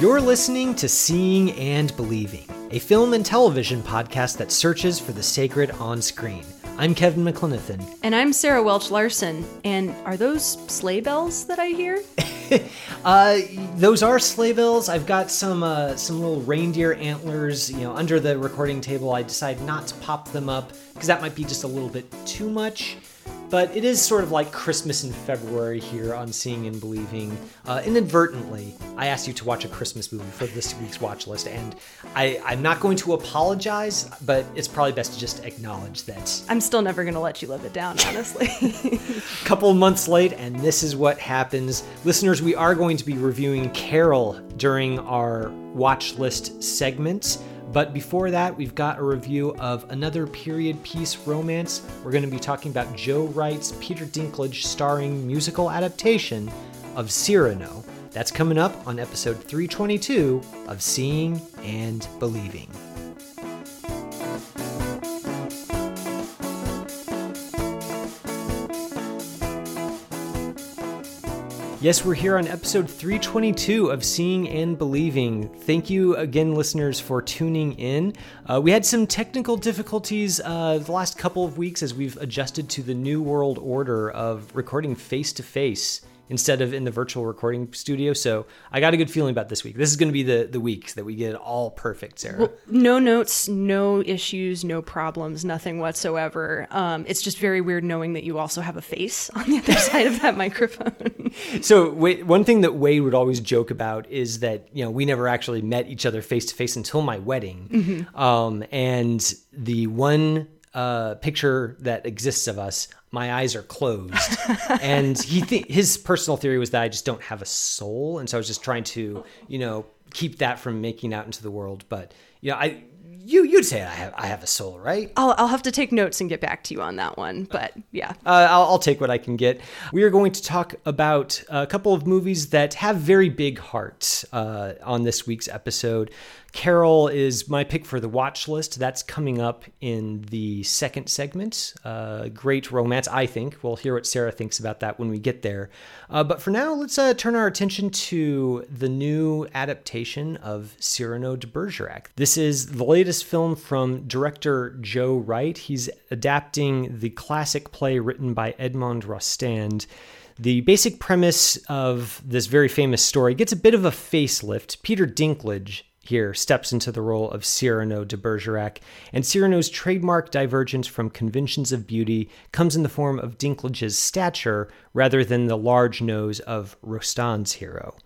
You're listening to Seeing and Believing, a film and television podcast that searches for the sacred on screen. I'm Kevin McLenithan. And I'm Sarah Welch Larson. And are those sleigh bells that I hear? uh, those are sleigh bells. I've got some uh, some little reindeer antlers, you know, under the recording table. I decided not to pop them up because that might be just a little bit too much. But it is sort of like Christmas in February here on Seeing and Believing. Uh, inadvertently, I asked you to watch a Christmas movie for this week's watch list, and I, I'm not going to apologize, but it's probably best to just acknowledge that. I'm still never going to let you live it down, honestly. A couple months late, and this is what happens. Listeners, we are going to be reviewing Carol during our watch list segment. But before that, we've got a review of another period piece romance. We're going to be talking about Joe Wright's Peter Dinklage starring musical adaptation of Cyrano. That's coming up on episode 322 of Seeing and Believing. Yes, we're here on episode 322 of Seeing and Believing. Thank you again, listeners, for tuning in. Uh, we had some technical difficulties uh, the last couple of weeks as we've adjusted to the new world order of recording face to face instead of in the virtual recording studio. So I got a good feeling about this week. This is going to be the the week that we get it all perfect, Sarah. Well, no notes, no issues, no problems, nothing whatsoever. Um, it's just very weird knowing that you also have a face on the other side of that microphone. so wait, one thing that Wade would always joke about is that you know we never actually met each other face to face until my wedding, mm-hmm. um, and the one uh, picture that exists of us, my eyes are closed. and he th- his personal theory was that I just don't have a soul, and so I was just trying to, you know, keep that from making out into the world. But you know, I you you'd say I have I have a soul, right? I'll I'll have to take notes and get back to you on that one, but yeah, uh, I'll, I'll take what I can get. We are going to talk about a couple of movies that have very big hearts uh, on this week's episode. Carol is my pick for the watch list. That's coming up in the second segment. Uh, great romance, I think. We'll hear what Sarah thinks about that when we get there. Uh, but for now, let's uh, turn our attention to the new adaptation of Cyrano de Bergerac. This is the latest film from director Joe Wright. He's adapting the classic play written by Edmond Rostand. The basic premise of this very famous story gets a bit of a facelift. Peter Dinklage here steps into the role of Cyrano de Bergerac, and Cyrano's trademark divergence from conventions of beauty comes in the form of Dinklage's stature rather than the large nose of Rostand's hero.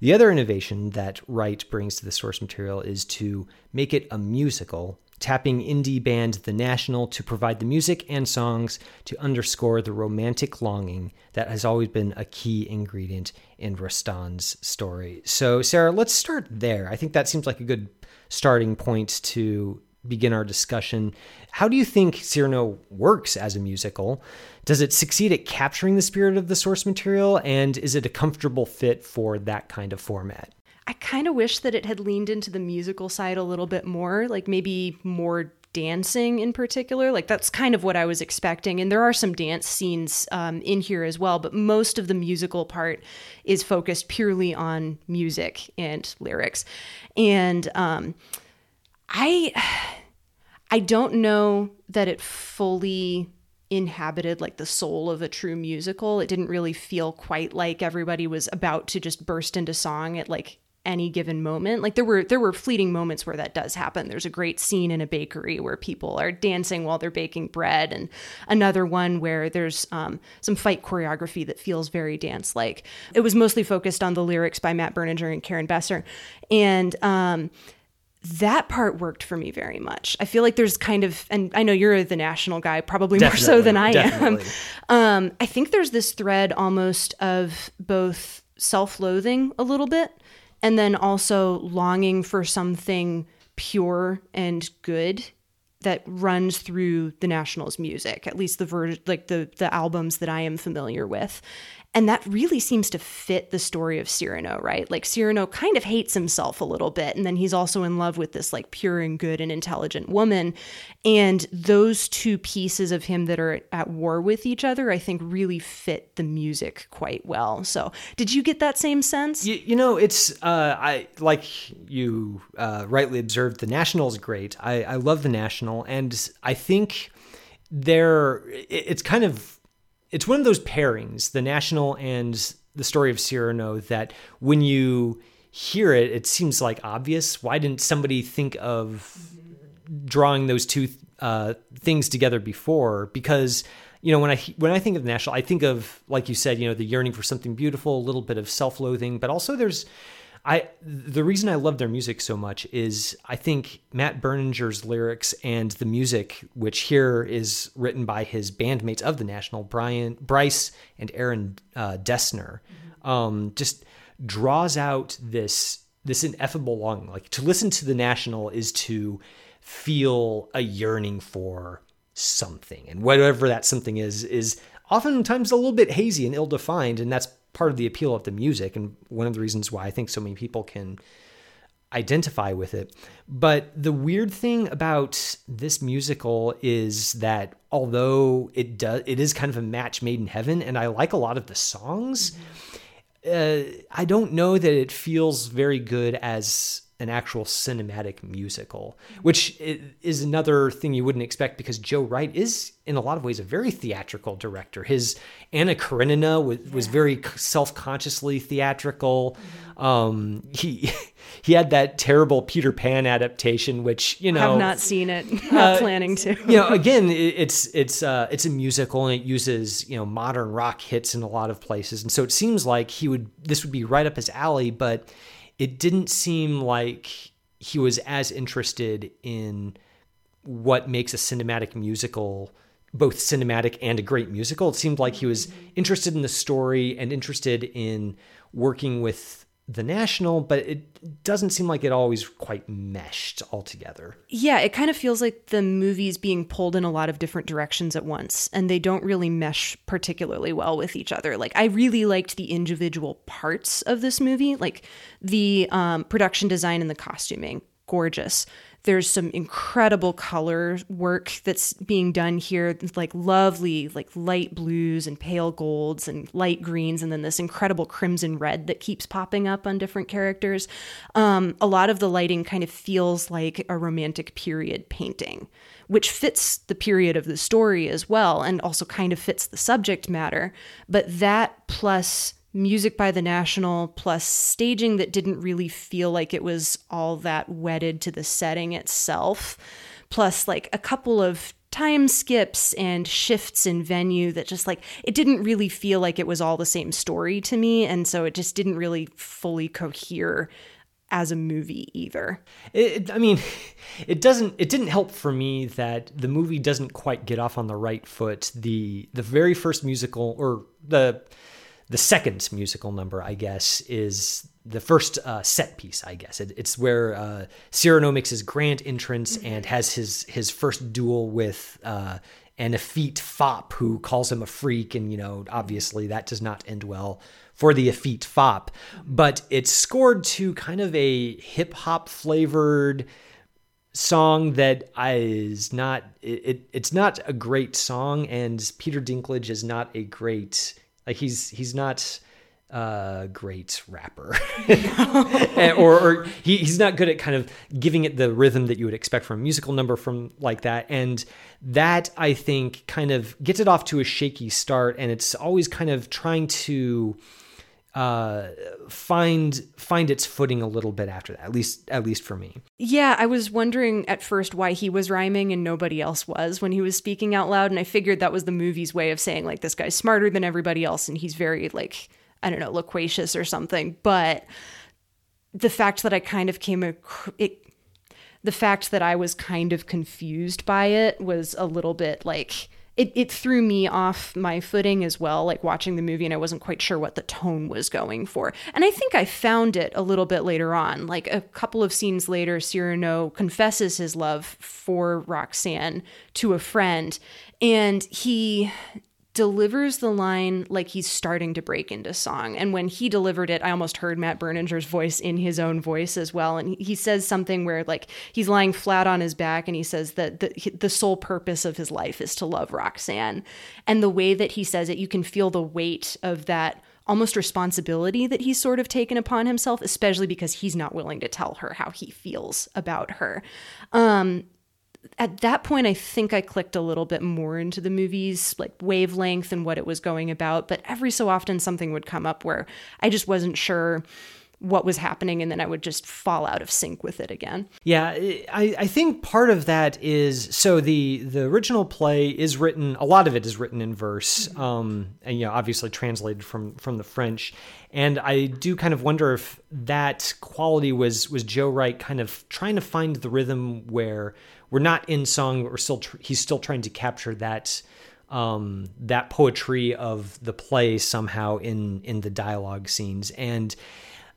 The other innovation that Wright brings to the source material is to make it a musical tapping indie band The National to provide the music and songs to underscore the romantic longing that has always been a key ingredient in Rostand's story. So, Sarah, let's start there. I think that seems like a good starting point to begin our discussion. How do you think Cyrano works as a musical? Does it succeed at capturing the spirit of the source material? And is it a comfortable fit for that kind of format? I kind of wish that it had leaned into the musical side a little bit more, like maybe more dancing in particular. Like that's kind of what I was expecting. And there are some dance scenes um, in here as well, but most of the musical part is focused purely on music and lyrics. And um, I, I don't know that it fully inhabited like the soul of a true musical. It didn't really feel quite like everybody was about to just burst into song at like any given moment. Like there were there were fleeting moments where that does happen. There's a great scene in a bakery where people are dancing while they're baking bread, and another one where there's um, some fight choreography that feels very dance like. It was mostly focused on the lyrics by Matt Berninger and Carin Besser, and um, that part worked for me very much. I feel like there's kind of, and I know you're the national guy, probably definitely, more so than I definitely. am. Um, I think there's this thread almost of both self loathing a little bit and then also longing for something pure and good that runs through the Nationals music, at least the ver- like the the albums that I am familiar with. And that really seems to fit the story of Cyrano, right? Like Cyrano kind of hates himself a little bit. And then he's also in love with this like pure and good and intelligent woman. And those two pieces of him that are at war with each other, I think really fit the music quite well. So did you get that same sense? You, you know, it's, uh, I like you uh, rightly observed, the National is great. I, I love the National. And I think there, it's kind of, it's one of those pairings, the National and the story of Cyrano, that when you hear it, it seems like obvious. Why didn't somebody think of drawing those two uh, things together before? Because you know when I when I think of the National, I think of like you said, you know, the yearning for something beautiful, a little bit of self-loathing, but also there's I the reason I love their music so much is I think Matt Berninger's lyrics and the music, which here is written by his bandmates of the National, Brian Bryce and Aaron uh, Dessner, mm-hmm. um, just draws out this this ineffable longing. Like to listen to the National is to feel a yearning for something, and whatever that something is is oftentimes a little bit hazy and ill defined, and that's part of the appeal of the music and one of the reasons why I think so many people can identify with it. But the weird thing about this musical is that although it does it is kind of a match made in heaven and I like a lot of the songs, uh, I don't know that it feels very good as an actual cinematic musical, which is another thing you wouldn't expect because Joe Wright is, in a lot of ways, a very theatrical director. His Anna Karenina was, was very self-consciously theatrical. Mm-hmm. Um, he he had that terrible Peter Pan adaptation, which you know, I have not seen it, not uh, planning to. you know, again, it's it's uh, it's a musical and it uses you know modern rock hits in a lot of places, and so it seems like he would this would be right up his alley, but it didn't seem like he was as interested in what makes a cinematic musical both cinematic and a great musical. It seemed like he was interested in the story and interested in working with the national, but it doesn't seem like it always quite meshed altogether. Yeah, it kind of feels like the movie's being pulled in a lot of different directions at once, and they don't really mesh particularly well with each other. Like, I really liked the individual parts of this movie, like the um, production design and the costuming, gorgeous. There's some incredible color work that's being done here, like lovely, like light blues and pale golds and light greens, and then this incredible crimson red that keeps popping up on different characters. Um, a lot of the lighting kind of feels like a romantic period painting, which fits the period of the story as well, and also kind of fits the subject matter. But that plus music by the National plus staging that didn't really feel like it was all that wedded to the setting itself, plus like a couple of time skips and shifts in venue that just like it didn't really feel like it was all the same story to me and so it just didn't really fully cohere as a movie either. It, I mean, it doesn't. It didn't help for me that the movie doesn't quite get off on the right foot. The the very first musical or the the second musical number, I guess, is the first uh, set piece. I guess it, it's where uh, Cyrano makes his grand entrance mm-hmm. and has his his first duel with uh, an effete fop who calls him a freak, and you know, obviously that does not end well for the effete fop. But it's scored to kind of a hip hop flavored song that is not it, it, it's not a great song and Peter Dinklage is not a great like he's he's not a great rapper, or, or he, he's not good at kind of giving it the rhythm that you would expect from a musical number from like that. And that I think kind of gets it off to a shaky start, and it's always kind of trying to uh, find find its footing a little bit after that. At least at least for me. Yeah, I was wondering at first why he was rhyming and nobody else was when he was speaking out loud, and I figured that was the movie's way of saying like this guy's smarter than everybody else, and he's very like I don't know loquacious or something. But the fact that I kind of came a it, the fact that I was kind of confused by it was a little bit like it, it threw me off my footing as well, like watching the movie, and I wasn't quite sure what the tone was going for. And I think I found it a little bit later on. Like a couple of scenes later, Cyrano confesses his love for Roxanne to a friend, and he delivers the line like he's starting to break into song. And when he delivered it, I almost heard Matt Berninger's voice in his own voice as well. And he says something where like he's lying flat on his back and he says that the, the sole purpose of his life is to love Roxanne. And the way that he says it, you can feel the weight of that almost responsibility that he's sort of taken upon himself, especially because he's not willing to tell her how he feels about her. Um, at that point, I think I clicked a little bit more into the movie's like wavelength and what it was going about. But every so often, something would come up where I just wasn't sure what was happening and then I would just fall out of sync with it again. Yeah, I, I think part of that is so the the original play is written a lot of it is written in verse mm-hmm. um and you know obviously translated from from the French and I do kind of wonder if that quality was was Joe Wright kind of trying to find the rhythm where we're not in song, but we're still tr- he's still trying to capture that um, that poetry of the play somehow in in the dialogue scenes. And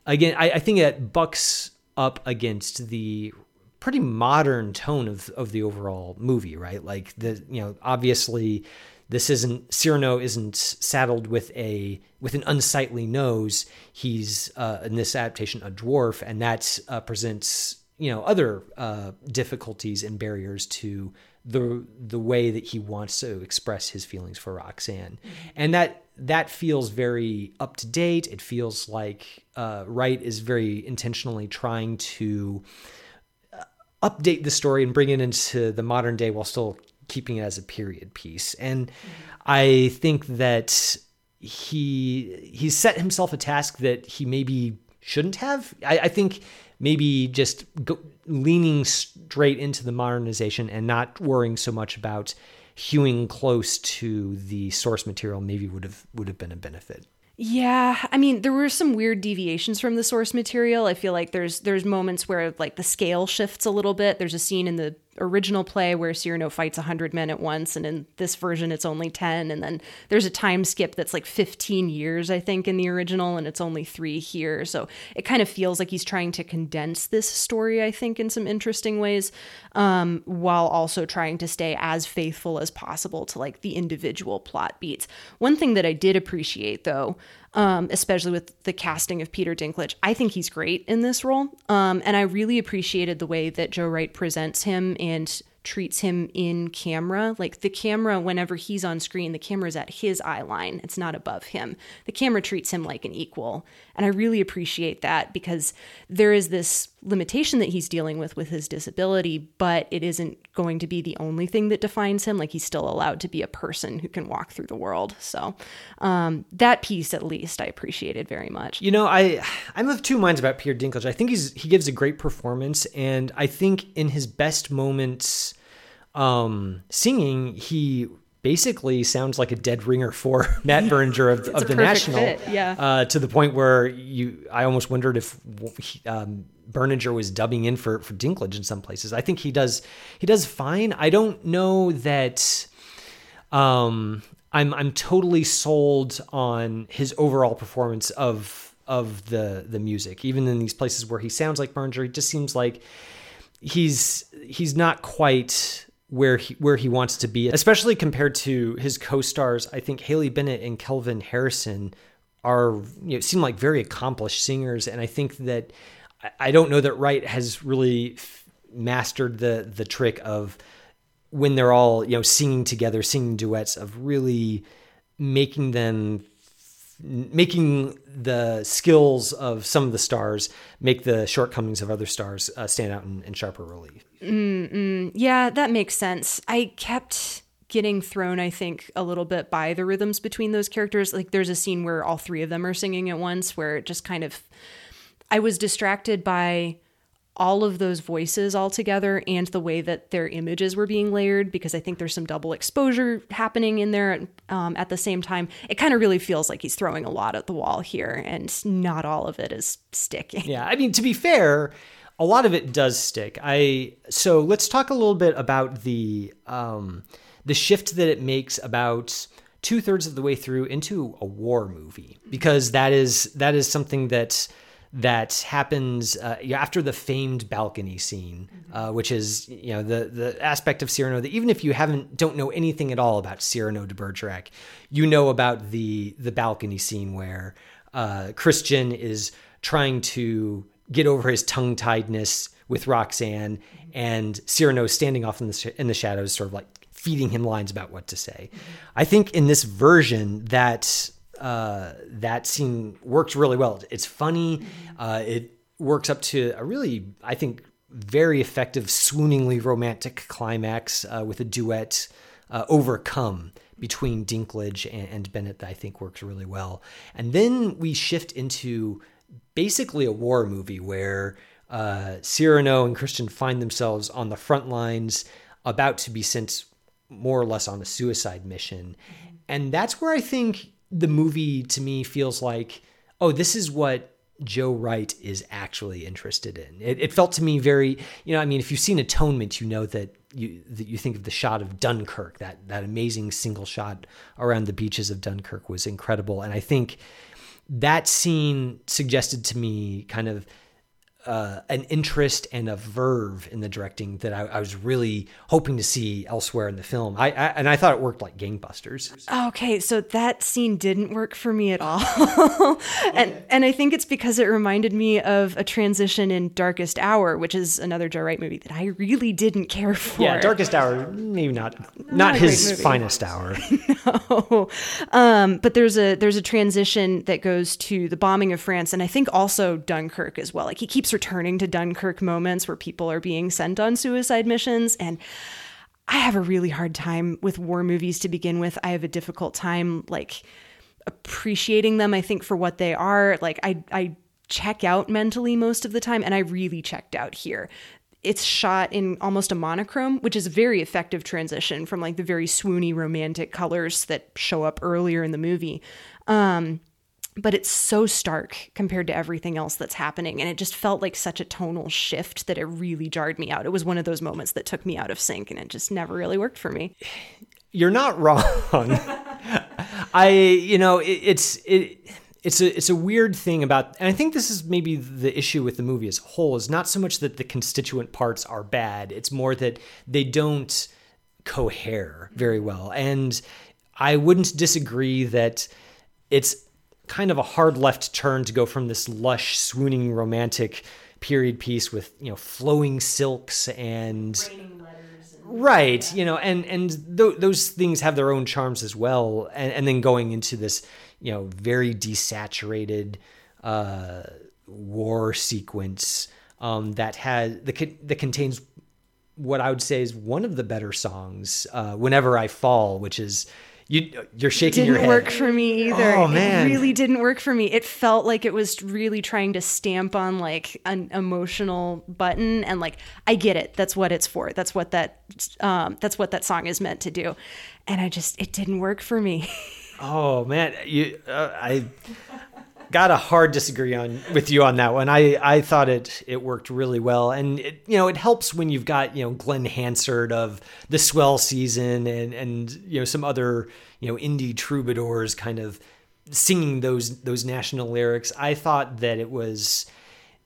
again, I, I think it bucks up against the pretty modern tone of of the overall movie, right? Like the you know obviously this isn't Cyrano isn't saddled with a with an unsightly nose. He's uh, in this adaptation a dwarf, and that uh, presents you know other uh, difficulties and barriers to the the way that he wants to express his feelings for Roxanne, mm-hmm. and that that feels very up to date. It feels like uh, Wright is very intentionally trying to uh, update the story and bring it into the modern day while still keeping it as a period piece. And mm-hmm. I think that he he set himself a task that he maybe shouldn't have. I, I think maybe just go, leaning straight into the modernization and not worrying so much about hewing close to the source material maybe would have would have been a benefit. Yeah, I mean, there were some weird deviations from the source material. I feel like there's there's moments where like the scale shifts a little bit. There's a scene in the original play where Cyrano fights 100 men at once, and in this version, it's only 10. And then there's a time skip that's like 15 years, I think, in the original, and it's only three here. So it kind of feels like he's trying to condense this story, I think, in some interesting ways, um, while also trying to stay as faithful as possible to like the individual plot beats. One thing that I did appreciate, though, um, especially with the casting of Peter Dinklage. I think he's great in this role. Um, and I really appreciated the way that Joe Wright presents him and treats him in camera. Like the camera, whenever he's on screen, the camera is at his eye line, it's not above him. The camera treats him like an equal. And I really appreciate that because there is this limitation that he's dealing with with his disability, but it isn't going to be the only thing that defines him. Like he's still allowed to be a person who can walk through the world. So um, that piece, at least, I appreciated very much. You know, I I'm of two minds about Peter Dinklage. I think he's he gives a great performance, and I think in his best moments um, singing, he basically sounds like a dead ringer for Matt Berninger of, of the National. Fit, yeah. Uh, to the point where you, I almost wondered if um, Berninger was dubbing in for for Dinklage in some places. I think he does he does fine. I don't know that. Um, I'm I'm totally sold on his overall performance of of the the music. Even in these places where he sounds like Berninger, he just seems like he's he's not quite where he where he wants to be, especially compared to his co-stars. I think Haley Bennett and Kelvin Harrison are you know seem like very accomplished singers, and I think that I don't know that Wright has really mastered the the trick of when they're all you know singing together, singing duets of really making them making the skills of some of the stars make the shortcomings of other stars uh, stand out in, in sharper relief. Mm-mm. Yeah, that makes sense. I kept getting thrown, I think, a little bit by the rhythms between those characters. Like, there's a scene where all three of them are singing at once, where it just kind of. I was distracted by all of those voices all together and the way that their images were being layered because I think there's some double exposure happening in there um, at the same time. It kind of really feels like he's throwing a lot at the wall here and not all of it is sticking. Yeah, I mean, to be fair, a lot of it does stick. I so let's talk a little bit about the um, the shift that it makes about two thirds of the way through into a war movie because that is that is something that that happens uh, after the famed balcony scene, uh, which is you know the the aspect of Cyrano that even if you haven't don't know anything at all about Cyrano de Bergerac, you know about the the balcony scene where uh, Christian is trying to get over his tongue tiedness with Roxanne, and Cyrano standing off in the sh- in the shadows, sort of like feeding him lines about what to say. I think in this version that uh, that scene works really well. It's funny. Uh, it works up to a really, I think, very effective, swooningly romantic climax uh, with a duet, uh, "Overcome." Between Dinklage and, and Bennett, that I think works really well. And then we shift into basically a war movie where uh, Cyrano and Christian find themselves on the front lines, about to be sent more or less on a suicide mission. And that's where I think the movie to me feels like, oh, this is what Joe Wright is actually interested in. It, it, felt to me very, you know, I mean, if you've seen Atonement, you know that you that you think of the shot of Dunkirk, that that amazing single shot around the beaches of Dunkirk was incredible, and I think that scene suggested to me kind of uh, an interest and a verve in the directing that I, I, was really hoping to see elsewhere in the film. I, I, and I thought it worked like gangbusters. Okay, so that scene didn't work for me at all, and okay. and I think it's because it reminded me of a transition in Darkest Hour, which is another Joe Wright movie that I really didn't care for. Yeah, Darkest Hour, maybe not not, not his finest hour. no, um, but there's a there's a transition that goes to the bombing of France, and I think also Dunkirk as well. Like he keeps returning to Dunkirk moments where people are being sent on suicide missions. And I have a really hard time with war movies to begin with. I have a difficult time like appreciating them, I think, for what they are. Like I I check out mentally most of the time, and I really checked out here. It's shot in almost a monochrome, which is a very effective transition from like the very swoony romantic colors that show up earlier in the movie. Um, but it's so stark compared to everything else that's happening. And it just felt like such a tonal shift that it really jarred me out. It was one of those moments that took me out of sync and it just never really worked for me. You're not wrong. I you know it, it's it it's a it's a weird thing about and i think this is maybe the issue with the movie as a whole is not so much that the constituent parts are bad. It's more that they don't cohere very well. And i wouldn't disagree that it's kind of a hard left turn to go from this lush, swooning, romantic period piece with you know flowing silks and right you know and and th- those things have their own charms as well and, and then going into this you know very desaturated uh, war sequence um, that has that, that contains what I would say is one of the better songs, uh, "Whenever I Fall," which is you you're shaking didn't your head. work for me either. Oh man, it really didn't work for me. It felt like it was really trying to stamp on like an emotional button, and like I get it. That's what it's for. That's what that um, that's what that song is meant to do. And I just it didn't work for me. oh man, you uh, I got a hard disagree on with you on that one. I I thought it it worked really well, and it, you know it helps when you've got you know Glen Hansard of the Swell season and and you know some other you know indie troubadours kind of singing those those national lyrics. I thought that it was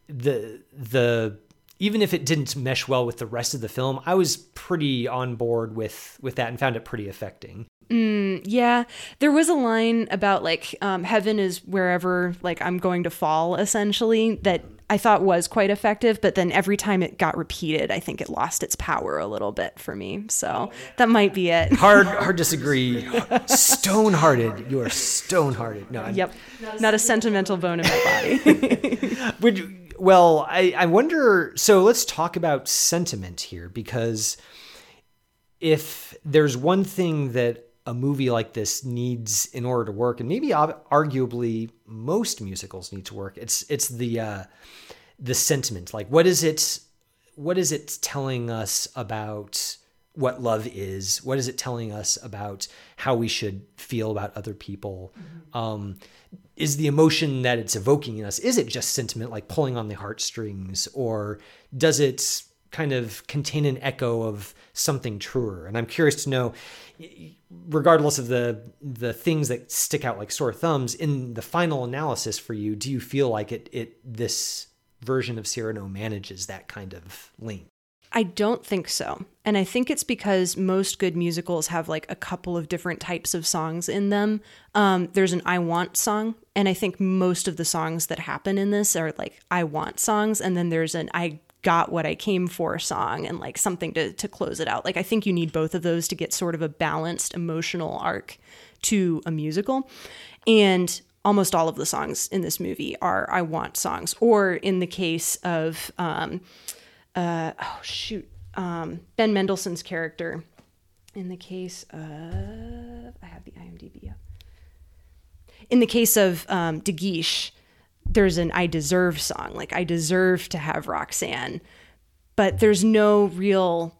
the the even if it didn't mesh well with the rest of the film, I was pretty on board with with that and found it pretty affecting. Mm, yeah, there was a line about like um, heaven is wherever like I'm going to fall, essentially. That I thought was quite effective, but then every time it got repeated, I think it lost its power a little bit for me. So that might be it. Hard, hard disagree. stone hearted. You are stone hearted. No. I'm, yep. Not a sentimental bone in my body. Would you, well, I, I wonder. So let's talk about sentiment here because if there's one thing that a movie like this needs in order to work, and maybe arguably most musicals need to work. It's it's the uh, the sentiment. Like, what is it? What is it telling us about what love is? What is it telling us about how we should feel about other people? Mm-hmm. Um, is the emotion that it's evoking in us? Is it just sentiment, like pulling on the heartstrings, or does it kind of contain an echo of something truer. And I'm curious to know, regardless of the the things that stick out like sore thumbs, in the final analysis for you, do you feel like it it this version of Cyrano manages that kind of link? I don't think so. And I think it's because most good musicals have like a couple of different types of songs in them. Um, there's an I Want song, and I think most of the songs that happen in this are like I Want songs. And then there's an I got what I came for song and like something to, to close it out. Like I think you need both of those to get sort of a balanced emotional arc to a musical. And almost all of the songs in this movie are I Want songs, or in the case of, um, uh, oh shoot, um, Ben Mendelsohn's character. In the case of, I have the IMDb up. In the case of um, De Guiche, there's an I deserve song. Like, I deserve to have Roxanne. But there's no real.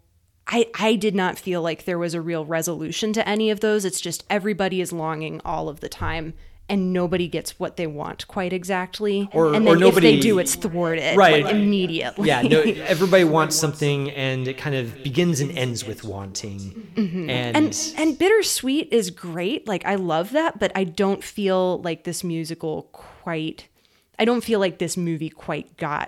I, I did not feel like there was a real resolution to any of those. It's just everybody is longing all of the time and nobody gets what they want quite exactly. Or, and or then nobody, if they do, it's thwarted Right. like, immediately. Yeah, no, everybody wants something, and it kind of begins and ends with wanting. Mm-hmm. And, and and bittersweet is great like i love that but i don't feel like this musical quite i don't feel like this movie quite got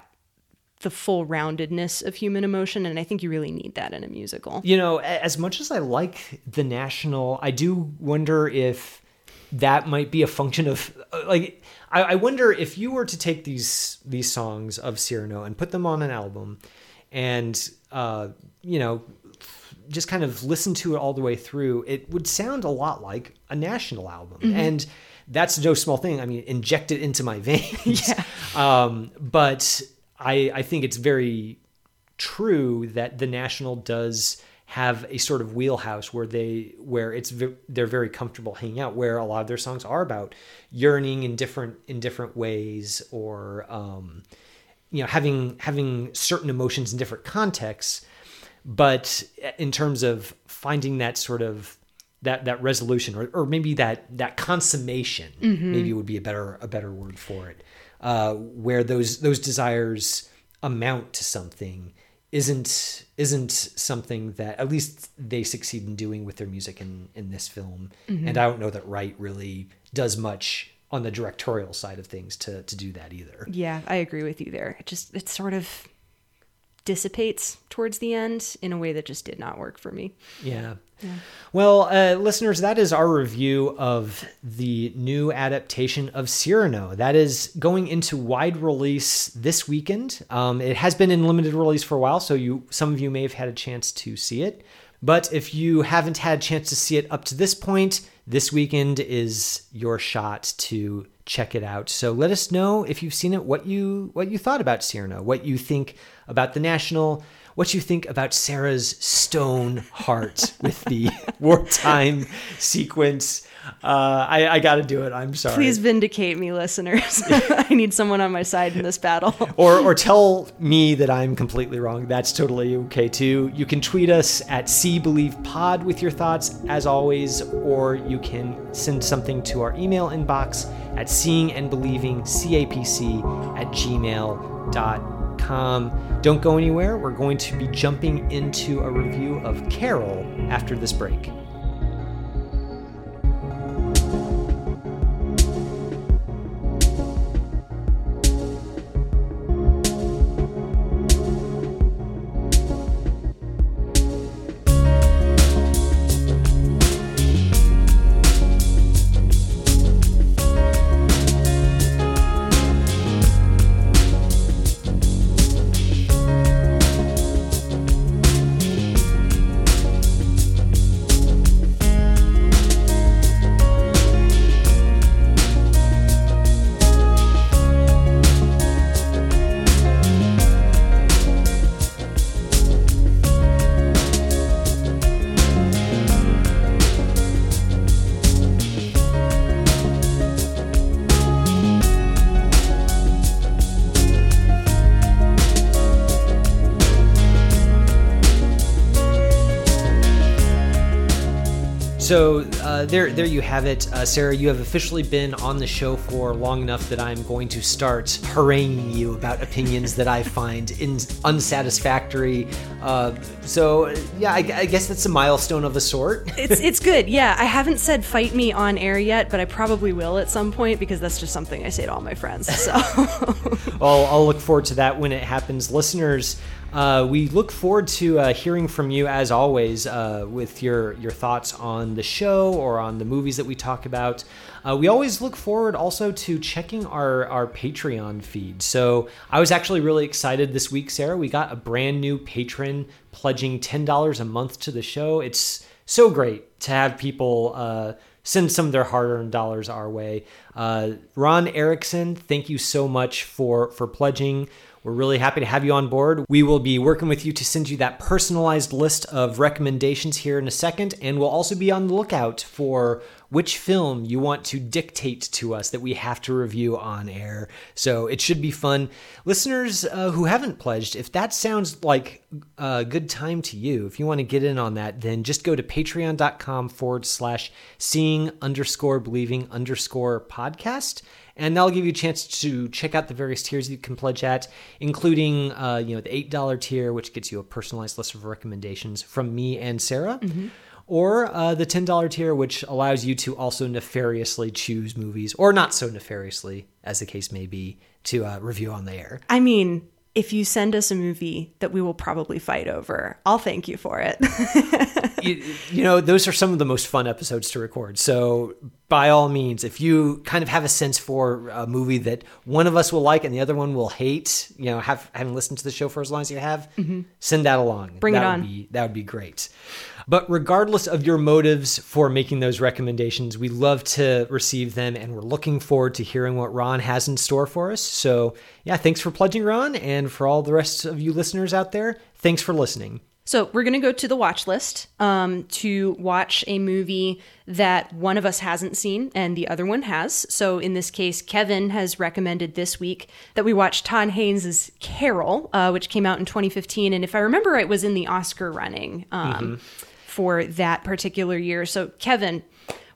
the full roundedness of human emotion and i think you really need that in a musical you know, as much as I like the national, I do wonder if that might be a function of uh, like I, I wonder if you were to take these these songs of Cyrano and put them on an album, and uh, you know, just kind of listen to it all the way through, it would sound a lot like a national album. And that's no small thing. I mean, inject it into my veins. yeah. Um, but I, I think it's very true that the national does have a sort of wheelhouse where they where it's they're very comfortable hanging out where a lot of their songs are about yearning in different in different ways or um you know having having certain emotions in different contexts but in terms of finding that sort of that that resolution or, or maybe that that consummation maybe would be a better a better word for it uh, where those those desires amount to something isn't isn't something that at least they succeed in doing with their music in in this film. And i don't know that wright really does much on the directorial side of things to to do that either. Yeah i agree with you there. It just it's sort of dissipates towards the end in a way that just did not work for me Yeah. Well, uh, listeners, that is our review of the new adaptation of Cyrano. That is going into wide release this weekend. Um, it has been in limited release for a while, so you some of you may have had a chance to see it. But if you haven't had a chance to see it up to this point, this weekend is your shot to check it out. So let us know if you've seen it, what you what you thought about Cyrano, what you think about the National, what you think about Sarah's stone heart with the wartime sequence. Uh, I, I got to do it. I'm sorry. please vindicate me listeners i need someone on my side in this battle or or tell me that I'm completely wrong. That's totally okay too. You can tweet us at See Believe Pod with your thoughts as always, or you can send something to our email inbox at seeing and believing capc at gmail.com. Don't go anywhere. We're going to be jumping into a review of Carol after this break. So uh, there, there you have it, uh, Sarah. You have officially been on the show for long enough that I'm going to start haranguing you about opinions that I find in, unsatisfactory. Uh, so yeah, I, I, guess that's a milestone of a sort. it's it's good. Yeah, I haven't said fight me on air yet, but I probably will at some point because that's just something I say to all my friends. So, well, I'll look forward to that when it happens, listeners. Uh, we look forward to uh, hearing from you as always uh, with your your thoughts on the show or on the movies that we talk about. Uh, we always look forward also to checking our our Patreon feed. So I was actually really excited this week, Sarah. We got a brand new patron pledging ten dollars a month to the show. It's so great to have people uh, send some of their hard-earned dollars our way. Uh, Ron Erickson, thank you so much for for pledging. We're really happy to have you on board. We will be working with you to send you that personalized list of recommendations here in a second, and we'll also be on the lookout for which film you want to dictate to us that we have to review on air. So it should be fun. Listeners uh, who haven't pledged, if that sounds like a good time to you, if you want to get in on that, then just go to patreon.com forward slash seeing underscore believing underscore podcast and that'll give you a chance to check out the various tiers you can pledge at, including uh, you know the eight dollar tier, which gets you a personalized list of recommendations from me and Sarah. Mm-hmm. Or uh, the $10 tier, which allows you to also nefariously choose movies, or not so nefariously, as the case may be, to uh, review on the air. I mean, if you send us a movie that we will probably fight over, I'll thank you for it. you, you, know, those are some of the most fun episodes to record. So, by all means, if you kind of have a sense for a movie that one of us will like and the other one will hate, you know, have having listened to the show for as long as you have, mm-hmm. send that along. Bring that it on. Be, that would be great. But regardless of your motives for making those recommendations, we love to receive them and we're looking forward to hearing what Ron has in store for us. So, yeah, thanks for pledging, Ron. And for all the rest of you listeners out there, thanks for listening. So, we're going to go to the watch list um, to watch a movie that one of us hasn't seen and the other one has. So, in this case, Kevin has recommended this week that we watch Todd Haynes' Carol, uh, which came out in 2015. And if I remember right, was in the Oscar running. Um, mm-hmm for that particular year. So, Kevin,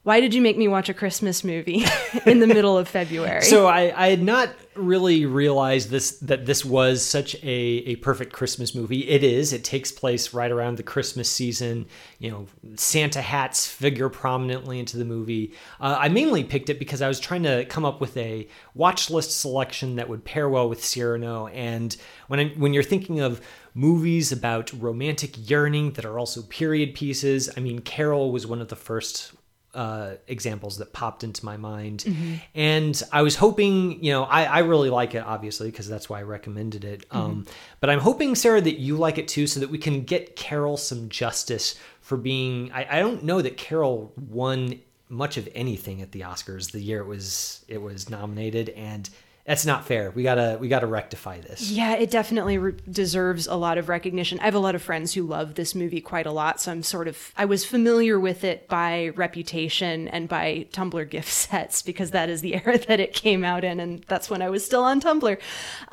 why did you make me watch a Christmas movie in the middle of February? So I, I had not really realized this that this was such a, a perfect Christmas movie. It is. It takes place right around the Christmas season. You know, Santa hats figure prominently into the movie. Uh, I mainly picked it because I was trying to come up with a watch list selection that would pair well with Cyrano. And when I, when you're thinking of movies about romantic yearning that are also period pieces. I mean, Carol was one of the first uh, examples that popped into my mind. Mm-hmm. And I was hoping, you know, I, I really like it, obviously, because that's why I recommended it. Mm-hmm. Um, but I'm hoping, Sarah, that you like it too, so that we can get Carol some justice for being. I, I don't know that Carol won much of anything at the Oscars the year it was it was nominated, and that's not fair. We gotta we gotta rectify this. Yeah, it definitely re- deserves a lot of recognition. I have a lot of friends who love this movie quite a lot, so I'm sort of I was familiar with it by reputation and by Tumblr gif sets because that is the era that it came out in, and that's when I was still on Tumblr.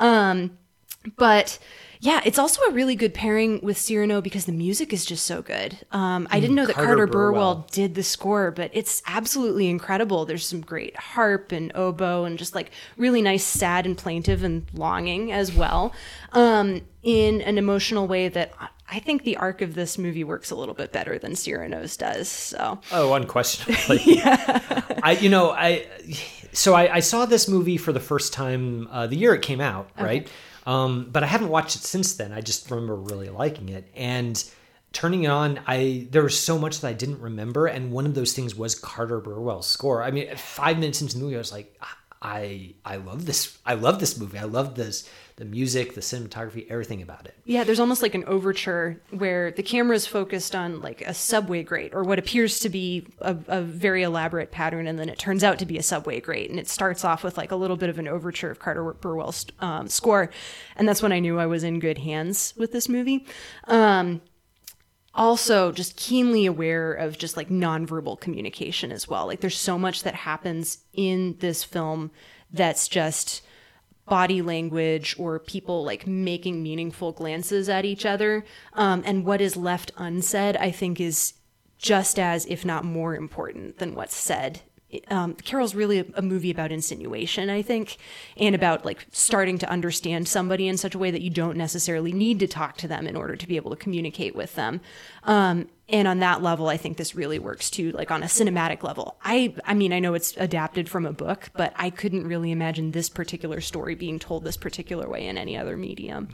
Um, but yeah, it's also a really good pairing with Cyrano because the music is just so good. Um, I didn't know that Carter, Carter Burwell. Burwell did the score, but it's absolutely incredible. There's some great harp and oboe and just like really nice, sad and plaintive and longing as well um, in an emotional way that I think the arc of this movie works a little bit better than Cyrano's does. So, oh, unquestionably, yeah. I, you know, I so I, I, saw this movie for the first time uh, the year it came out, okay. right? Um, but I haven't watched it since then. I just remember really liking it and turning it on. I there was so much that I didn't remember, and one of those things was Carter Burwell's score. I mean, five minutes into the movie, I was like, I I love this. I love this movie. I love this the music, the cinematography, everything about it. Yeah, there's almost like an overture where the camera is focused on like a subway grate or what appears to be a, a, very elaborate pattern, and then it turns out to be a subway grate, and it starts off with like a little bit of an overture of Carter Burwell's um, score, and that's when I knew I was in good hands with this movie. Um, also just keenly aware of just like nonverbal communication as well. Like there's so much that happens in this film that's just body language or people like making meaningful glances at each other. Um, and what is left unsaid, I think, is just as, if not more important than what's said um, Carol's really a, a, movie about insinuation, I think, and about like starting to understand somebody in such a way that you don't necessarily need to talk to them in order to be able to communicate with them. Um, and on that level, I think this really works too, like on a cinematic level. I, I mean, I know it's adapted from a book, but I couldn't really imagine this particular story being told this particular way in any other medium.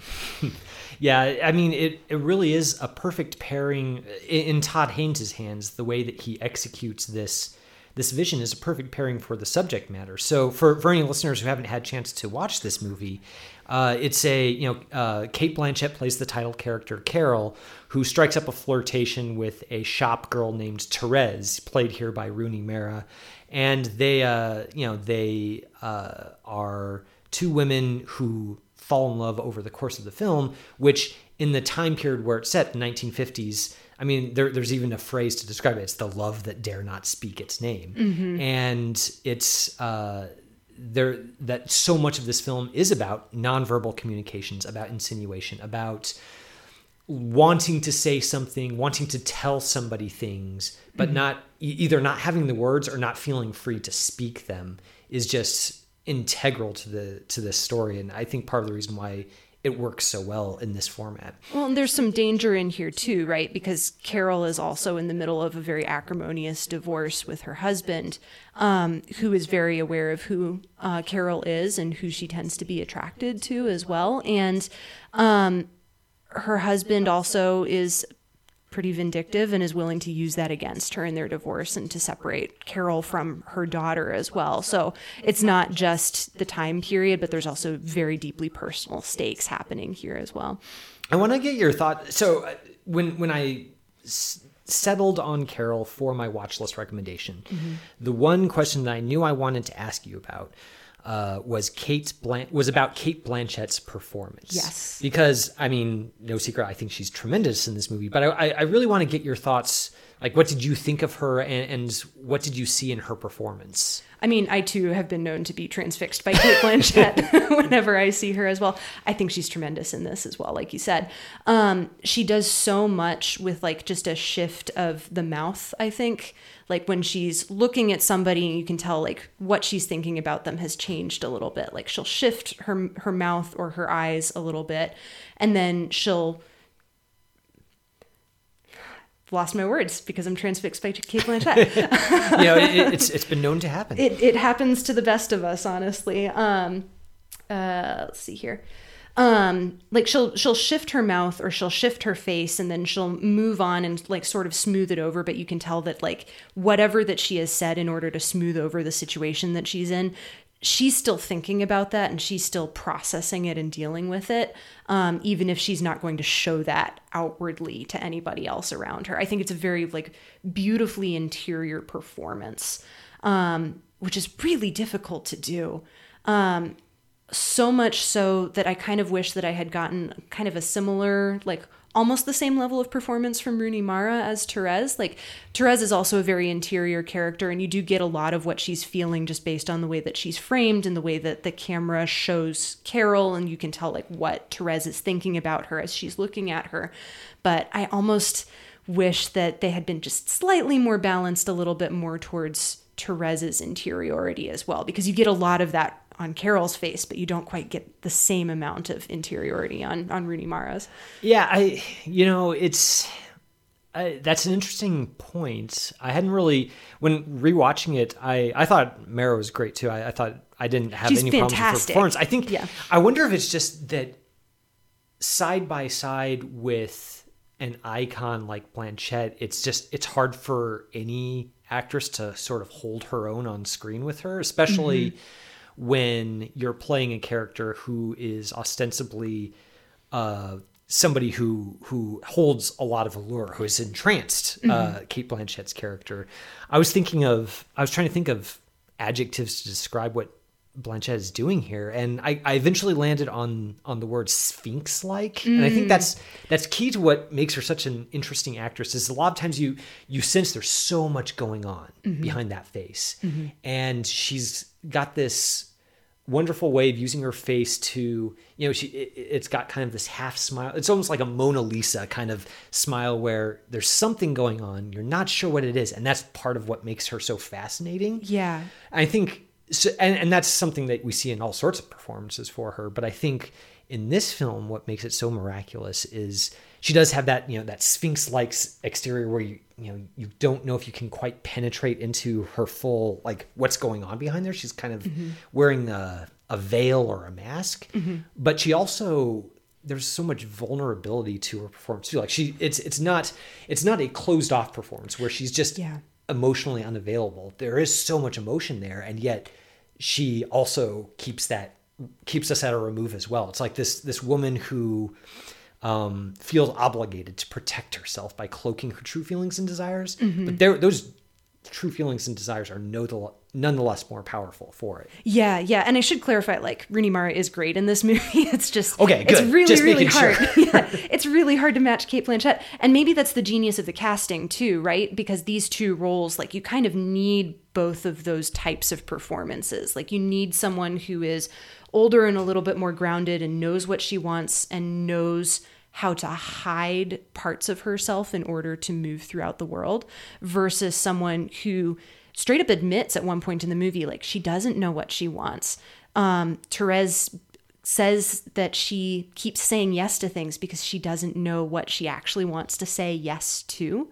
yeah, I mean, it, it really is a perfect pairing in, in Todd Haynes' hands, the way that he executes this this vision is a perfect pairing for the subject matter. So for, for any listeners who haven't had a chance to watch this movie, uh, it's a you know uh, Cate Blanchett plays the title character Carol, who strikes up a flirtation with a shop girl named Therese, played here by Rooney Mara, and they uh, you know they uh, are two women who fall in love over the course of the film, which in the time period where it's set, the 1950s I mean, there, there's even a phrase to describe it. It's the love that dare not speak its name, mm-hmm. and it's uh, there that so much of this film is about nonverbal communications, about insinuation, about wanting to say something, wanting to tell somebody things, but mm-hmm. not either not having the words or not feeling free to speak them is just integral to the to this story. And I think part of the reason why it works so well in this format. Well, and there's some danger in here too, right? Because Carol is also in the middle of a very acrimonious divorce with her husband, um, who is very aware of who uh, Carol is and who she tends to be attracted to as well. And um, her husband also is pretty vindictive and is willing to use that against her in their divorce and to separate Carol from her daughter as well. So it's not just the time period, but there's also very deeply personal stakes happening here as well. I want to get your thought. So uh, when when I s- settled on Carol for my watch list recommendation, mm-hmm. the one question that I knew I wanted to ask you about uh, was Cate Blan- was about Cate Blanchett's performance. Yes, because I mean, no secret, I think she's tremendous in this movie. But I, I really want to get your thoughts. Like, what did you think of her, and, and what did you see in her performance? I mean, I too have been known to be transfixed by Cate Blanchett whenever I see her as well. I think she's tremendous in this as well, like you said. Um, she does so much with like just a shift of the mouth, I think like when she's looking at somebody you can tell like what she's thinking about them has changed a little bit like she'll shift her her mouth or her eyes a little bit and then she'll lost my words because I'm transfixed by Cate Blanchett. you know, it, it's it's been known to happen. It it happens to the best of us, honestly. Um, uh, let's see here um like she'll she'll shift her mouth or she'll shift her face and then she'll move on and like sort of smooth it over but you can tell that like whatever that she has said in order to smooth over the situation that she's in she's still thinking about that and she's still processing it and dealing with it um, even if she's not going to show that outwardly to anybody else around her. I think it's a very like beautifully interior performance um, which is really difficult to do um, so much so that I kind of wish that I had gotten kind of a similar, like almost the same level of performance from Rooney Mara as Therese. Like Therese is also a very interior character, and you do get a lot of what she's feeling just based on the way that she's framed and the way that the camera shows Carol, and you can tell like what Therese is thinking about her as she's looking at her. But I almost wish that they had been just slightly more balanced, a little bit more towards Therese's interiority as well, because you get a lot of that on Carol's face, but you don't quite get the same amount of interiority on on Rooney Mara's. Yeah, I you know it's I, that's an interesting point. I hadn't really when rewatching it. I I thought Mara was great too. I, I thought I didn't have She's any fantastic. problems with her performance. I think. Yeah. I wonder if it's just that side by side with an icon like Blanchett, it's just it's hard for any actress to sort of hold her own on screen with her, especially. Mm-hmm when you're playing a character who is ostensibly uh, somebody who who holds a lot of allure, who is entranced. Uh, mm-hmm. Uh, Cate Blanchett's character. I was thinking of. I was trying to think of adjectives to describe what Blanchett is doing here, and I, I eventually landed on on the word sphinx like, mm. and I think mm. that's that's key to what makes her such an interesting actress. Is a lot of times you you sense there's so much going on mm-hmm. behind that face, mm-hmm. and she's got this wonderful way of using her face to you know she it, it's got kind of this half smile. It's almost like a mona lisa kind of smile where there's something going on. You're not sure what it is. And that's part of what makes her so fascinating. Yeah. i think so, and, and that's something that we see in all sorts of performances for her. But i think in this film what makes it so miraculous is she does have that you know that sphinx like exterior where you you know you don't know if you can quite penetrate into her full like what's going on behind there. She's kind of mm-hmm. wearing a, a veil or a mask. Mm-hmm. But she also there's so much vulnerability to her performance too. Like she it's it's not it's not a closed off performance where she's just Yeah. emotionally unavailable. There is so much emotion there and yet she also keeps that keeps us at a remove as well. It's like this this woman who um, feels obligated to protect herself by cloaking her true feelings and desires. But there, those true feelings and desires are no, nonetheless more powerful for it. Yeah, yeah, and I should clarify, like Rooney Mara is great in this movie. It's just Okay, good. It's really, Just really hard. sure. yeah, it's really hard to match Cate Blanchett, and maybe that's the genius of the casting too, right? Because these two roles, like you kind of need both of those types of performances. Like you need someone who is older and a little bit more grounded and knows what she wants and knows how to hide parts of herself in order to move throughout the world versus someone who straight up admits at one point in the movie like she doesn't know what she wants. Um therese says that she keeps saying yes to things because she doesn't know what she actually wants to say yes to.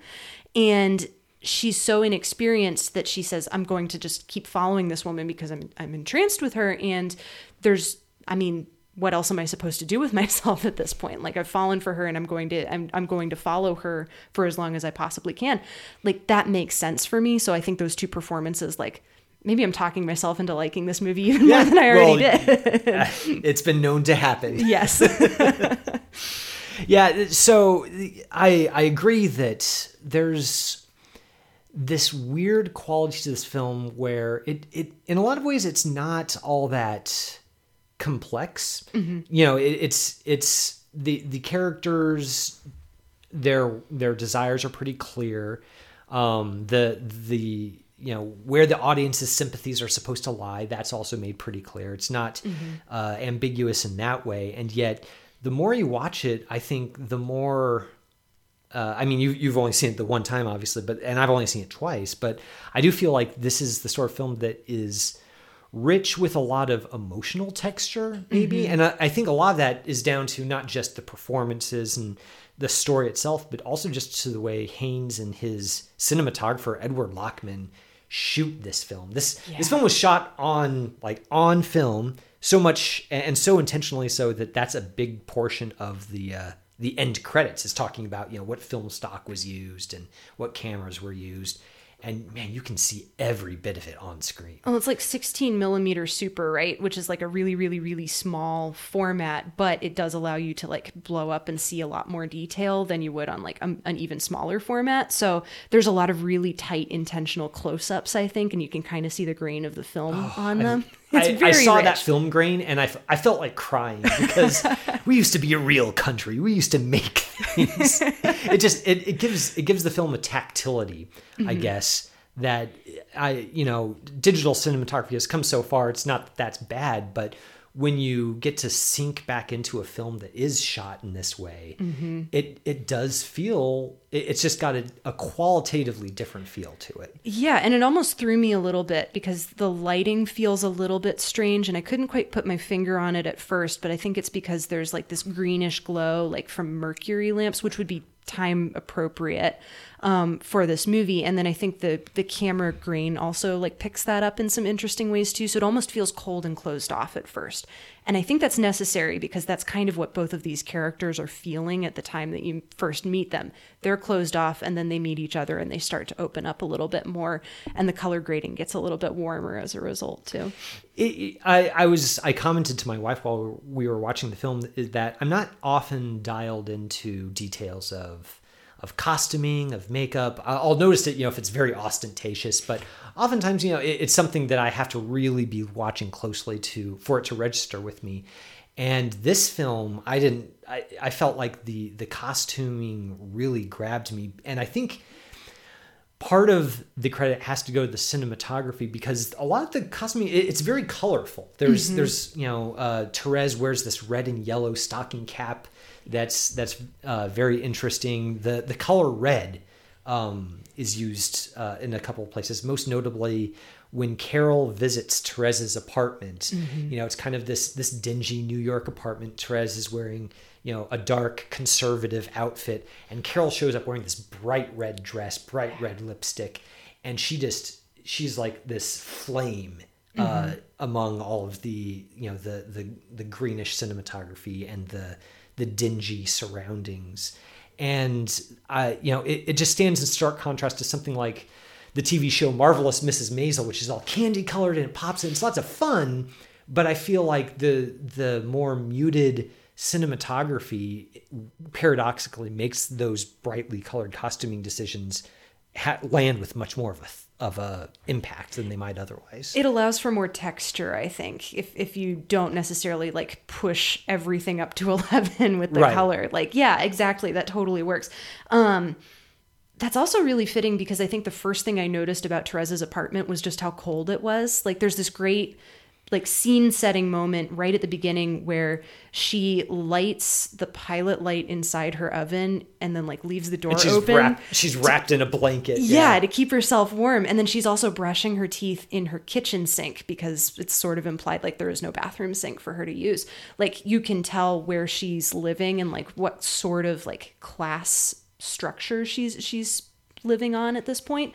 And she's so inexperienced that she says i'm going to just keep following this woman because i'm i'm entranced with her. And there's i mean what else am I supposed to do with myself at this point? Like I've fallen for her and I'm going to I'm I'm going to follow her for as long as I possibly can. Like that makes sense for me. So I think those two performances like maybe I'm talking myself into liking this movie even more than I already well, did. Uh, it's been known to happen. yes. Yeah, so I I agree that there's this weird quality to this film where it it in a lot of ways it's not all that complex. You know, it, it's it's the the characters their their desires are pretty clear. Um, the the you know where the audience's sympathies are supposed to lie that's also made pretty clear it's not uh, ambiguous in that way and yet the more you watch it i think the more uh, I mean, you, you've only seen it the one time, obviously, but and I've only seen it twice. But I do feel like this is the sort of film that is rich with a lot of emotional texture, maybe. And I, I think a lot of that is down to not just the performances and the story itself, but also just to the way Haynes and his cinematographer Edward Lachman shoot this film. This this film was shot on like on film so much and so intentionally so that that's a big portion of the uh, the end credits is talking about you know what film stock was used and what cameras were used and man you can see every bit of it on screen Well, it's like 16 millimeter super, right? Which is like a really, really, really small format, but it does allow you to like blow up and see a lot more detail than you would on like a, an even smaller format. So there's a lot of really tight, intentional close ups, I think, and you can kind of see the grain of the film oh, on them. I, I saw rich. that film grain and I, f- I felt like crying because we used to be a real country. We used to make things. it just it, it gives it gives the film a tactility, I Mm-hmm. guess, that I you know, digital cinematography has come so far. It's not that that's bad, but when you get to sink back into a film that is shot in this way, Mm-hmm. it it does feel it, it's just got a, a qualitatively different feel to it. Yeah, and it almost threw me a little bit because the lighting feels a little bit strange and I couldn't quite put my finger on it at first, but I think it's because there's like this greenish glow like from mercury lamps which would be time appropriate um, for this movie and then I think the the camera grain also like picks that up in some interesting ways too so it almost feels cold and closed off at first. And I think that's necessary because that's kind of what both of these characters are feeling at the time that you first meet them. They're closed off and then they meet each other and they start to open up a little bit more and the color grading gets a little bit warmer as a result too. it, I, I was I commented to my wife while we were watching the film that I'm not often dialed into details of of costuming of makeup. I'll notice it you know if it's very ostentatious, but oftentimes you know it, it's something that I have to really be watching closely to for it to register with me. And this film, I didn't. I, I felt like the the costuming really grabbed me, and I think part of the credit has to go to the cinematography because a lot of the costuming it- it's very colorful. There's there's you know uh, Therese wears this red and yellow stocking cap that's that's uh, very interesting. The the color red um, is used uh, in a couple of places, most notably when Carol visits Therese's apartment. You know, it's kind of this this dingy New York apartment. Therese is wearing you know a dark conservative outfit, and Carol shows up wearing this bright red dress, bright red lipstick, and she just she's like this flame. Uh, among all of the you know the the the greenish cinematography and the the dingy surroundings and uh, you know it, it just stands in stark contrast to something like the TV show Marvelous Mrs. Maisel, which is all candy colored and it pops in. It's lots of fun, but I feel like the the more muted cinematography paradoxically makes those brightly colored costuming decisions ha- land with much more of a of a impact than they might otherwise. It allows for more texture, I think. If if you don't necessarily like push everything up to 11 with the Right. color. Like, yeah, exactly, that totally works. Um that's also really fitting because I think the first thing I noticed about Teresa's apartment was just how cold it was. Like there's this great like scene setting moment right at the beginning where she lights the pilot light inside her oven and then like leaves the door she's open. wrapped she's wrapped in a blanket. Yeah, to keep herself warm. And then she's also brushing her teeth in her kitchen sink because it's sort of implied like there is no bathroom sink for her to use. Like you can tell where she's living and like what sort of like class structure she's she's living on at this point.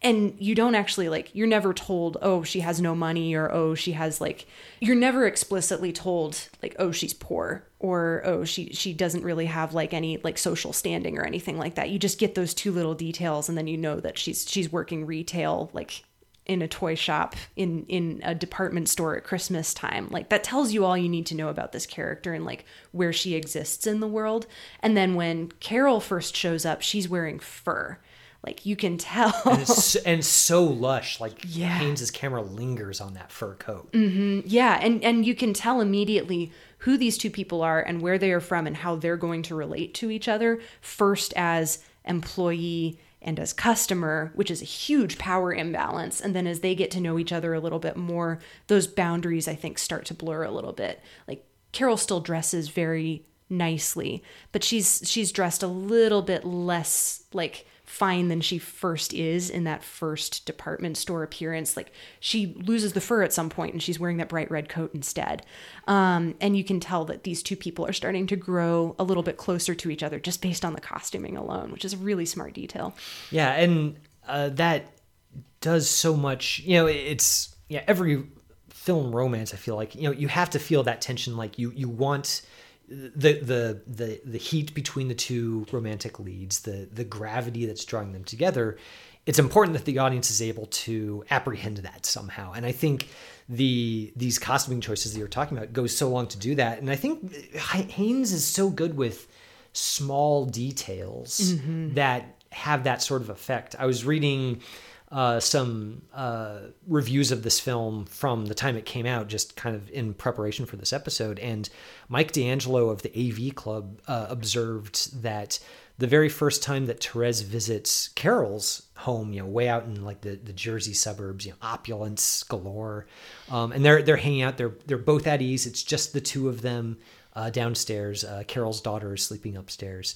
And you don't actually like you're never told, oh, she has no money or oh, she has like you're never explicitly told like oh, she's poor or oh, she she doesn't really have like any like social standing or anything like that. You just get those two little details and then you know that she's she's working retail like in a toy shop in in a department store at Christmas time. Like that tells you all you need to know about this character and like where she exists in the world. And then when Carol first shows up, she's wearing fur. Like you can tell. and, it's, and so lush. Like Yeah. Haynes's camera lingers on that fur coat. Mm-hmm. Yeah, and and you can tell immediately who these two people are and where they are from and how they're going to relate to each other first as employee and as customer, which is a huge power imbalance, and then as they get to know each other a little bit more, those boundaries I think start to blur a little bit. Like Carol still dresses very nicely, but she's she's dressed a little bit less like fine than she first is in that first department store appearance. Like she loses the fur at some point and she's wearing that bright red coat instead. Um, and you can tell that these two people are starting to grow a little bit closer to each other just based on the costuming alone, which is a really smart detail. Yeah, and uh, that does so much. You know, it's yeah. Every film romance, I feel like you know you have to feel that tension. Like you you want the the the the heat between the two romantic leads, the the gravity that's drawing them together. It's important that the audience is able to apprehend that somehow, and I think the these costuming choices that you're talking about goes so long to do that. And I think Haynes is so good with small details mm-hmm. that have that sort of effect. I was reading uh, some uh, reviews of this film from the time it came out, just kind of in preparation for this episode. And Mike D'Angelo of the AV Club uh, observed that the very first time that Therese visits Carol's home, you know, way out in like the, the Jersey suburbs, you know, opulence galore, um, and they're they're hanging out. They're they're both at ease. It's just the two of them uh, downstairs. Uh, Carol's daughter is sleeping upstairs,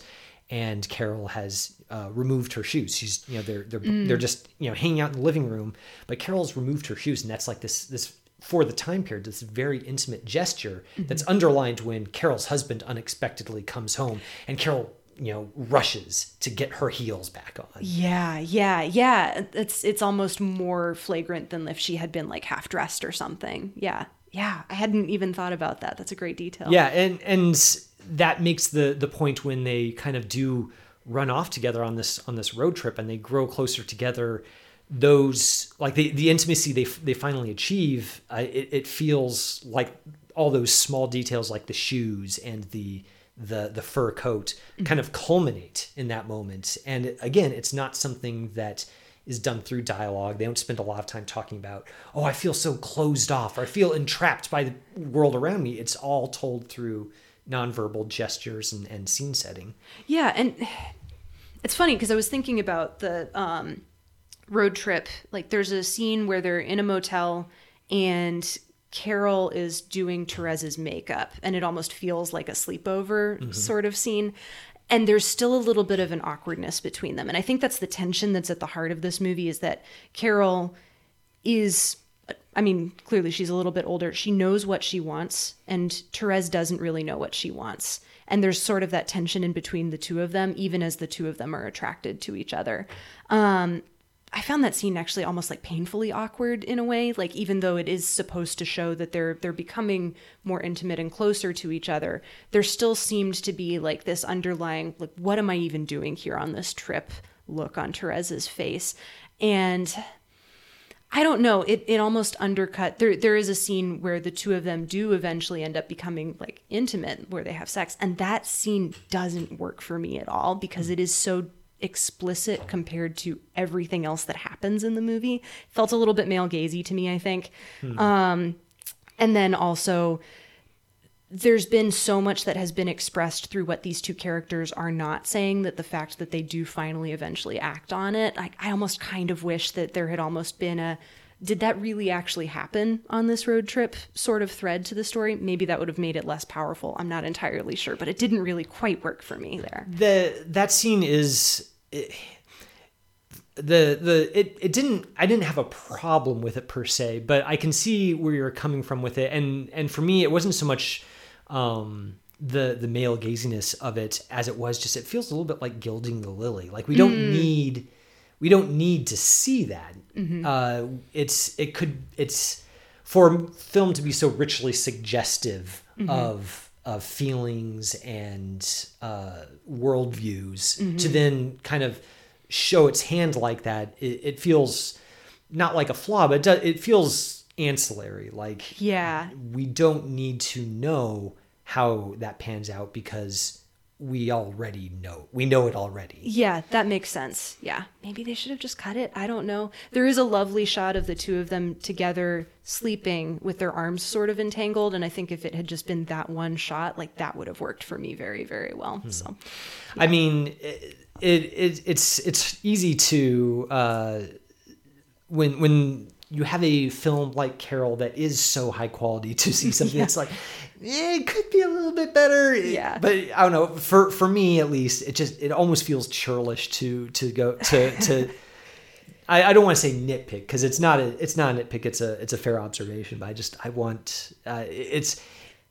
and Carol has uh, removed her shoes. She's you know they're they're they're just you know hanging out in the living room, but Carol's removed her shoes, and that's like this this for the time period this very intimate gesture that's underlined when Carol's husband unexpectedly comes home, and Carol you know rushes to get her heels back on. Yeah, yeah, yeah. It's it's almost more flagrant than if she had been like half dressed or something. Yeah. Yeah. I hadn't even thought about that. That's a great detail. Yeah, and and that makes the the point when they kind of do run off together on this on this road trip and they grow closer together. Those like the the intimacy they they finally achieve, uh, it, it feels like all those small details like the shoes and the the the fur coat kind of culminate in that moment. And again, it's not something that is done through dialogue. They don't spend a lot of time talking about, oh, I feel so closed off or I feel entrapped by the world around me. It's all told through nonverbal gestures and, and scene setting. Yeah, and it's funny because I was thinking about the um road trip, like there's a scene where they're in a motel and Carol is doing Therese's makeup, and it almost feels like a sleepover mm-hmm. sort of scene. And there's still a little bit of an awkwardness between them. And I think that's the tension that's at the heart of this movie is that Carol is I mean, clearly she's a little bit older. She knows what she wants, and Therese doesn't really know what she wants. And there's sort of that tension in between the two of them, even as the two of them are attracted to each other. Um, I found that scene actually almost like painfully awkward in a way. Like even though it is supposed to show that they're they're becoming more intimate and closer to each other, there still seemed to be like this underlying like what am I even doing here on this trip look on Therese's face. And I don't know. It it almost undercut. There there is a scene where the two of them do eventually end up becoming like intimate, where they have sex, and that scene doesn't work for me at all because it is so explicit compared to everything else that happens in the movie. Felt a little bit male gazy to me, I think. Hmm. Um, and then also, there's been so much that has been expressed through what these two characters are not saying that the fact that they do finally eventually act on it, I, I almost kind of wish that there had almost been a did that really actually happen on this road trip sort of thread to the story? Maybe that would have made it less powerful. I'm not entirely sure but it didn't really quite work for me there. The that scene is it, the the it, it didn't I didn't have a problem with it per se, but I can see where you're coming from with it, and and for me it wasn't so much um, the the male gaziness of it as it was just it feels a little bit like gilding the lily. Like we don't mm. need we don't need to see that. Mm-hmm. Uh, it's it could it's for film to be so richly suggestive mm-hmm. of of feelings and uh, worldviews mm-hmm. to then kind of show its hand like that, it, it feels not like a flaw, but it, does, it feels ancillary. Like, yeah, we don't need to know how that pans out because we already know. We know it already. Yeah, that makes sense. Yeah. Maybe they should have just cut it. I don't know. There is a lovely shot of the two of them together sleeping with their arms sort of entangled. And I think if it had just been that one shot, like that would have worked for me very, very well. Hmm. So, yeah. I mean, it, it, it's, it's easy to, uh, when, when you have a film like Carol that is so high quality to see something yeah. that's like it could be a little bit better. Yeah. But I don't know. For for me at least, it just it almost feels churlish to to go to to. I, I don't want to say nitpick because it's not a it's not a nitpick. It's a it's a fair observation. But I just I want uh, it's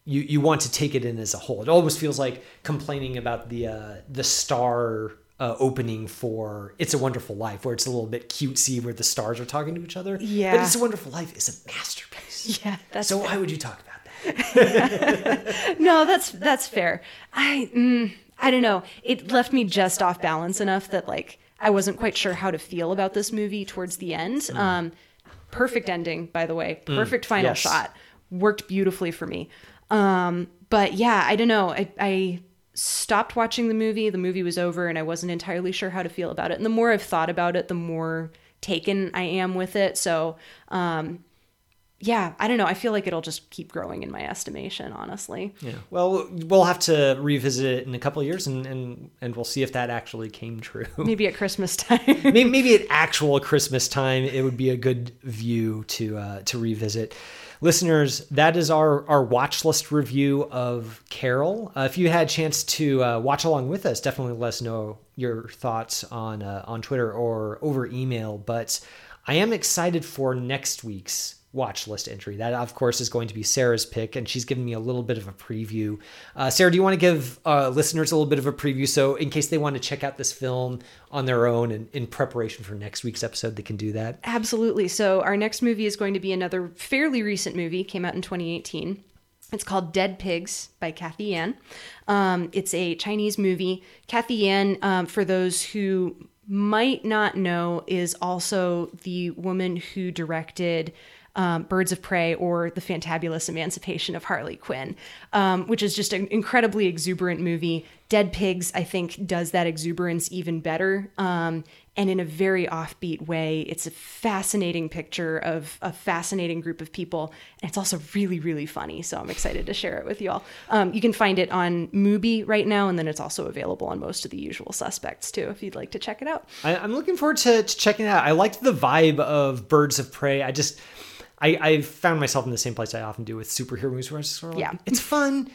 you you want to take it in as a whole. It almost feels like complaining about the uh, the star uh, opening for It's a Wonderful Life, where it's a little bit cutesy, where the stars are talking to each other. Yeah. But It's a Wonderful Life is a masterpiece. Yeah. That's so fair. why would you talk about? That? no, that's that's fair. I mm, I don't know. It left me just off balance enough that like I wasn't quite sure how to feel about this movie towards the end. Mm. Um, perfect ending, by the way. Mm, perfect mm, final yes. shot. Worked beautifully for me. Um, but yeah, I don't know. I, I stopped watching the movie. The movie was over, and I wasn't entirely sure how to feel about it. And the more I've thought about it, the more taken I am with it. So um, yeah, I don't know. I feel like it'll just keep growing in my estimation, honestly. Yeah. Well, we'll have to revisit it in a couple of years, and and and we'll see if that actually came true. Maybe at Christmas time. maybe, maybe at actual Christmas time, it would be a good view to uh, to revisit. Listeners, that is our our watch list review of Carol. Uh, if you had a chance to uh, watch along with us, definitely let us know your thoughts on uh, on Twitter or over email. But I am excited for next week's watch list entry. That, of course, is going to be Sarah's pick, and she's given me a little bit of a preview. Uh, Sarah, do you want to give uh, listeners a little bit of a preview so, in case they want to check out this film on their own and in preparation for next week's episode, they can do that? Absolutely. So, our next movie is going to be another fairly recent movie, came out in 2018. It's called Dead Pigs by Cathy Yan. Um, it's a Chinese movie. Cathy Yan, um, for those who might not know, is also the woman who directed um, Birds of Prey or The Fantabulous Emancipation of Harley Quinn, um, which is just an incredibly exuberant movie. Dead Pigs, I think, does that exuberance even better. Um, and in a very offbeat way. It's a fascinating picture of a fascinating group of people. And it's also really, really funny. So I'm excited to share it with you all. Um, you can find it on Mubi right now, and then it's also available on most of the usual suspects too, if you'd like to check it out. I, am looking forward to, to checking it out. I liked the vibe of Birds of Prey. I just. I, I found myself in the same place I often do with superhero movies, where it's sort of like, yeah. it's fun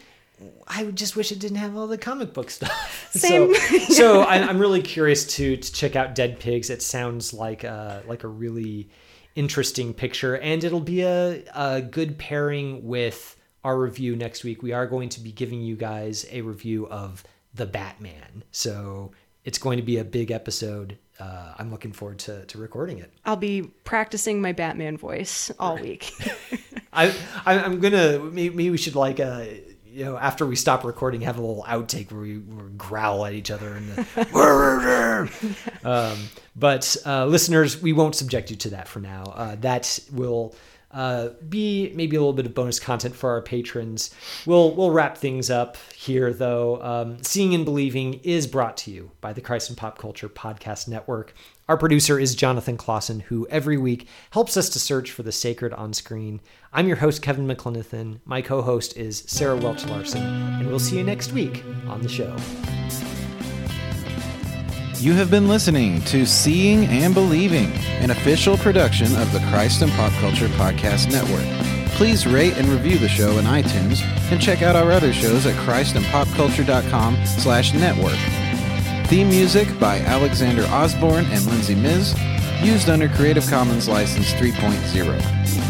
I just wish it didn't have all the comic book stuff. Same. so, so I, am really curious to to check out Dead Pigs. It sounds like a like a really interesting picture, and it'll be a a good pairing with our review next week. We are going to be giving you guys a review of the Batman. So it's going to be a big episode. Uh, I'm looking forward to, to recording it. I'll be practicing my Batman voice all week. I, I am gonna maybe we should like uh you know, after we stop recording, have a little outtake where we, we growl at each other. And um, but uh, listeners, we won't subject you to that for now. Uh, that will uh, be maybe a little bit of bonus content for our patrons. We'll we'll wrap things up here, though. Um, Seeing and Believing is brought to you by the Christ and Pop Culture Podcast Network. Our producer is Jonathan Clausen, who every week helps us to search for the sacred on screen. I'm your host, Kevin McLenithan. My co host is Sarah Welch Larson, and we'll see you next week on the show. You have been listening to Seeing and Believing, an official production of the Christ and Pop Culture Podcast Network. Please rate and review the show in iTunes and check out our other shows at christandpopculture.com slash network. Theme music by Alexander Osborne and Lindsay Miz, used under Creative Commons License 3.0.